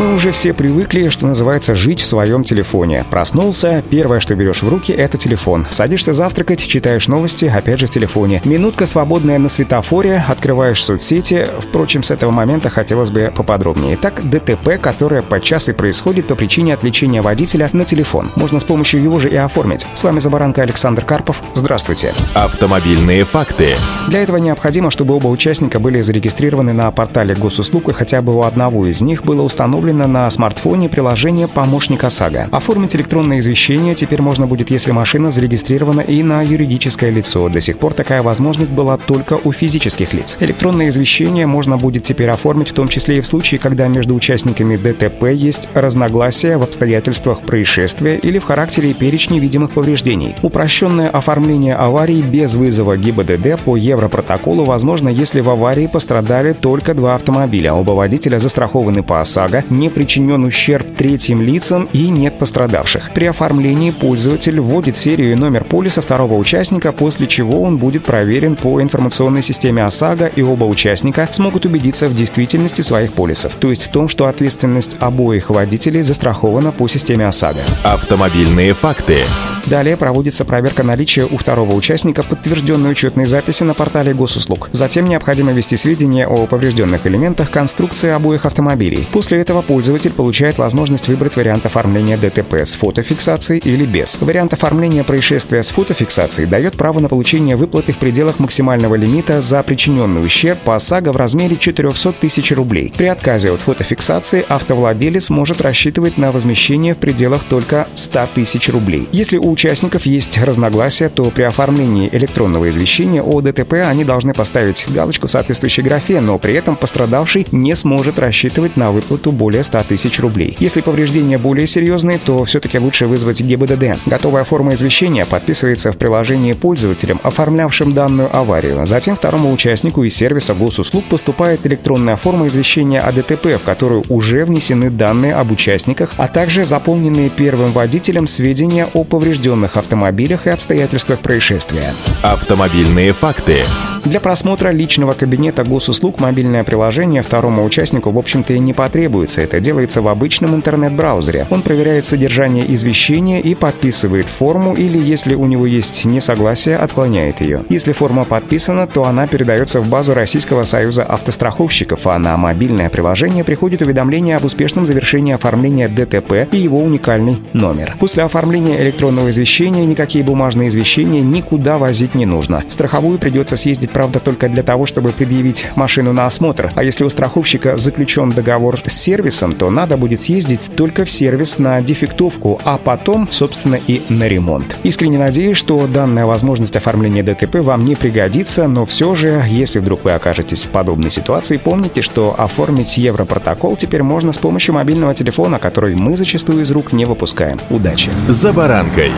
Мы уже все привыкли, что называется, жить в своем телефоне. Проснулся, первое, что берешь в руки, это телефон. Садишься завтракать, читаешь новости, опять же в телефоне. Минутка свободная на светофоре, открываешь соцсети. Впрочем, с этого момента хотелось бы поподробнее. Так, ДТП, которое подчас и происходит по причине отвлечения водителя на телефон. Можно с помощью его же и оформить. С вами Забаранка Александр Карпов. Здравствуйте. Автомобильные факты. Для этого необходимо, чтобы оба участника были зарегистрированы на портале госуслуг и хотя бы у одного из них было установлено установлено на смартфоне приложение «Помощник ОСАГО». Оформить электронное извещение теперь можно будет, если машина зарегистрирована и на юридическое лицо. До сих пор такая возможность была только у физических лиц. Электронное извещение можно будет теперь оформить в том числе и в случае, когда между участниками ДТП есть разногласия в обстоятельствах происшествия или в характере и видимых повреждений. Упрощенное оформление аварии без вызова ГИБДД по Европротоколу возможно, если в аварии пострадали только два автомобиля. Оба водителя застрахованы по ОСАГО, не причинен ущерб третьим лицам и нет пострадавших. При оформлении пользователь вводит серию и номер полиса второго участника, после чего он будет проверен по информационной системе ОСАГО, и оба участника смогут убедиться в действительности своих полисов, то есть в том, что ответственность обоих водителей застрахована по системе ОСАГО. Автомобильные факты. Далее проводится проверка наличия у второго участника подтвержденной учетной записи на портале госуслуг. Затем необходимо ввести сведения о поврежденных элементах конструкции обоих автомобилей. После этого пользователь получает возможность выбрать вариант оформления ДТП с фотофиксацией или без. Вариант оформления происшествия с фотофиксацией дает право на получение выплаты в пределах максимального лимита за причиненный ущерб по ОСАГО в размере 400 тысяч рублей. При отказе от фотофиксации автовладелец может рассчитывать на возмещение в пределах только 100 тысяч рублей. Если у участников есть разногласия, то при оформлении электронного извещения о ДТП они должны поставить галочку в соответствующей графе, но при этом пострадавший не сможет рассчитывать на выплату более 100 тысяч рублей. Если повреждения более серьезные, то все-таки лучше вызвать ГИБДД. Готовая форма извещения подписывается в приложении пользователем, оформлявшим данную аварию. Затем второму участнику из сервиса госуслуг поступает электронная форма извещения о ДТП, в которую уже внесены данные об участниках, а также заполненные первым водителем сведения о поврежденных автомобилях и обстоятельствах происшествия. Автомобильные факты. Для просмотра личного кабинета госуслуг мобильное приложение второму участнику, в общем-то, и не потребуется. Это делается в обычном интернет-браузере. Он проверяет содержание извещения и подписывает форму, или, если у него есть несогласие, отклоняет ее. Если форма подписана, то она передается в базу Российского союза автостраховщиков, а на мобильное приложение приходит уведомление об успешном завершении оформления ДТП и его уникальный номер. После оформления электронного извещения никакие бумажные извещения никуда возить не нужно. В страховую придется съездить, правда, только для того, чтобы предъявить машину на осмотр. А если у страховщика заключен договор с сервисом, то надо будет съездить только в сервис на дефектовку, а потом, собственно, и на ремонт. Искренне надеюсь, что данная возможность оформления ДТП вам не пригодится, но все же, если вдруг вы окажетесь в подобной ситуации, помните, что оформить Европротокол теперь можно с помощью мобильного телефона, который мы зачастую из рук не выпускаем. Удачи! За баранкой.